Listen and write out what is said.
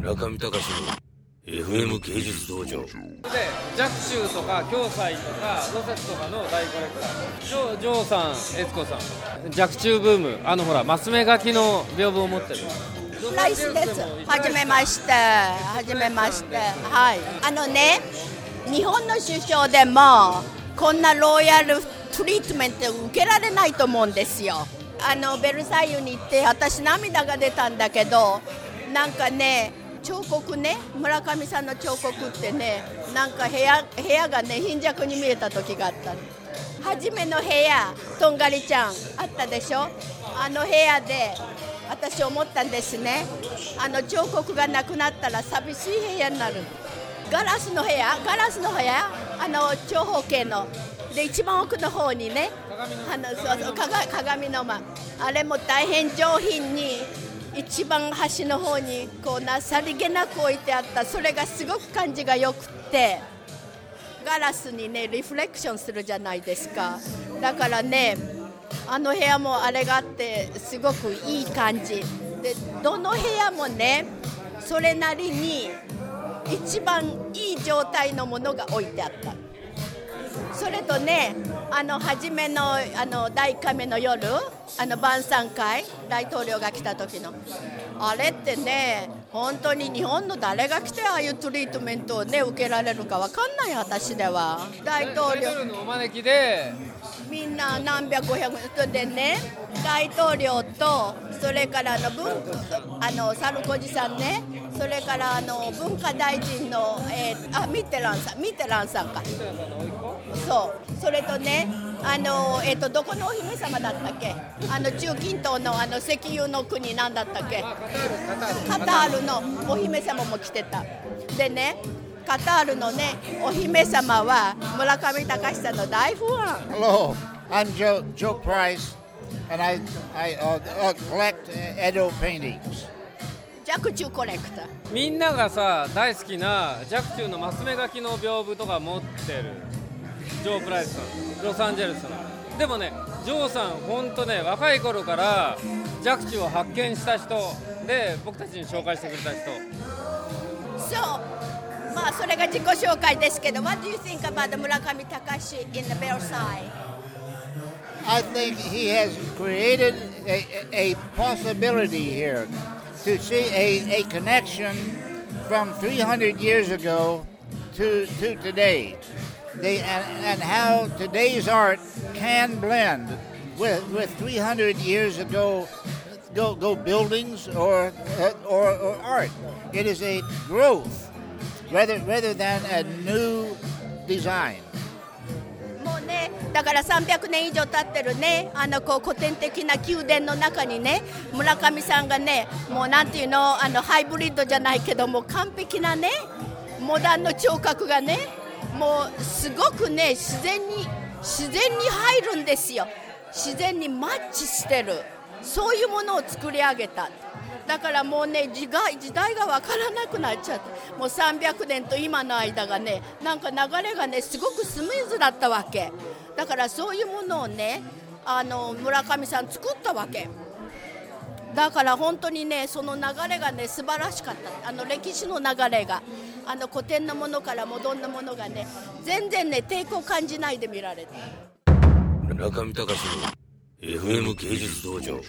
村上隆の FM 芸術道場で若冲とか京西とかロセツとかの大コレクタージョジョーさん悦子さん若冲ブームあのほらマス目書きの屏風を持ってるライスです。はじめまして。はじめまして。はい。あのね、日本の首相でもこんなロイヤルトリートメント受けられないと思うんですよ。あのベルサイユに行って私涙が出たんだけど、なんかね。彫刻ね村上さんの彫刻ってねなんか部屋部屋がね貧弱に見えた時があった初めの部屋とんがりちゃんあったでしょ？あの部屋で私思ったんですね。あの彫刻がなくなったら寂しい部屋になるガラスの部屋ガラスの部屋あの長方形の。で一番奥の方にねあのそうそう鏡鏡の間。あれも大変上品に一番端の方にこうなさりげなく置いてあった。それがすごく感じがよくって。ガラスにねリフレクションするじゃないですか。だからねあの部屋もあれがあってすごくいい感じ。でどの部屋もねそれなりに一番いい状態のものが置いてあった。それとねあの初めのあの第1回目の夜あの晩餐会大統領が来た時の。あれってね本当に日本の誰が来てああいうトリートメントをね受けられるか分かんない私では。大統領。のお招きでみんな何百五百人でね大統領とそれからあの文あのサルコジさんねそれからあの文化大臣の、えーあミッテランさんミッテランさんかそう。それとねあの、えー、とどこのお姫様だったっけ？あの中近東のあの石油の国なんだったっけ？カタールのお姫様も来てた。でねカタールのねお姫様は村上隆さんの大ファン。Hello, I'm Joe Joe Price, and I I uh, uh, collect uh, Edo paintings. コレクターみんながさ大好きな若冲のマス目書きの屏風とか持ってるジョー・プライスさんロサンゼルスのでもねジョーさん本当ね若い頃から若冲を発見した人で僕たちに紹介してくれた人そうまあそれが自己紹介ですけど What do you think about the 村上隆 in the Versailles? I think he has created a, a possibility here to see a, a connection from 300 years ago to, to today. They, and, and how today's art can blend with, with 300 years ago go, go buildings or, or, or art. It is a growth rather, rather than a new design. もうねだから300年以上経ってるねあのこう古典的な宮殿の中にね村上さんがねもうなんていうのあのハイブリッドじゃないけども完璧なねモダンの聴覚がねもうすごくね自然に自然に入るんですよ。自然にマッチしてる。そういうものを作り上げた。だからもうね時代時代が分からなくなっちゃって。もう300年と今の間がねなんか流れがねすごくスムーズだったわけ。だからそういうものをねあの村上さん作ったわけ。だから本当にねその流れがね素晴らしかった。あの歴史の流れが。あの古典のものからモダンなものがね全然ね抵抗感じないで見られた。村上隆の FM 芸術道場